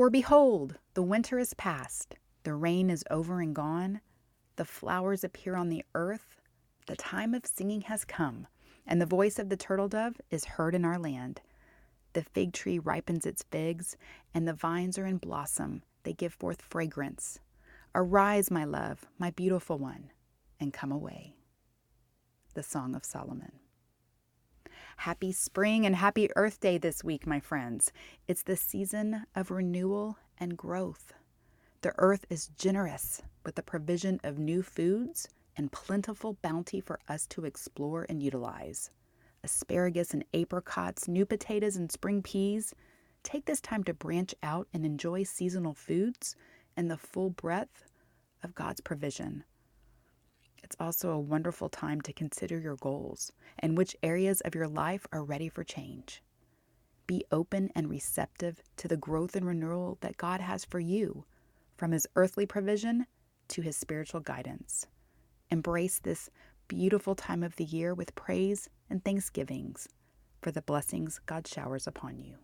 For behold, the winter is past, the rain is over and gone, the flowers appear on the earth, the time of singing has come, and the voice of the turtle dove is heard in our land. The fig tree ripens its figs, and the vines are in blossom, they give forth fragrance. Arise, my love, my beautiful one, and come away. The Song of Solomon. Happy spring and happy Earth Day this week, my friends. It's the season of renewal and growth. The earth is generous with the provision of new foods and plentiful bounty for us to explore and utilize. Asparagus and apricots, new potatoes and spring peas. Take this time to branch out and enjoy seasonal foods and the full breadth of God's provision. It's also a wonderful time to consider your goals and which areas of your life are ready for change. Be open and receptive to the growth and renewal that God has for you, from His earthly provision to His spiritual guidance. Embrace this beautiful time of the year with praise and thanksgivings for the blessings God showers upon you.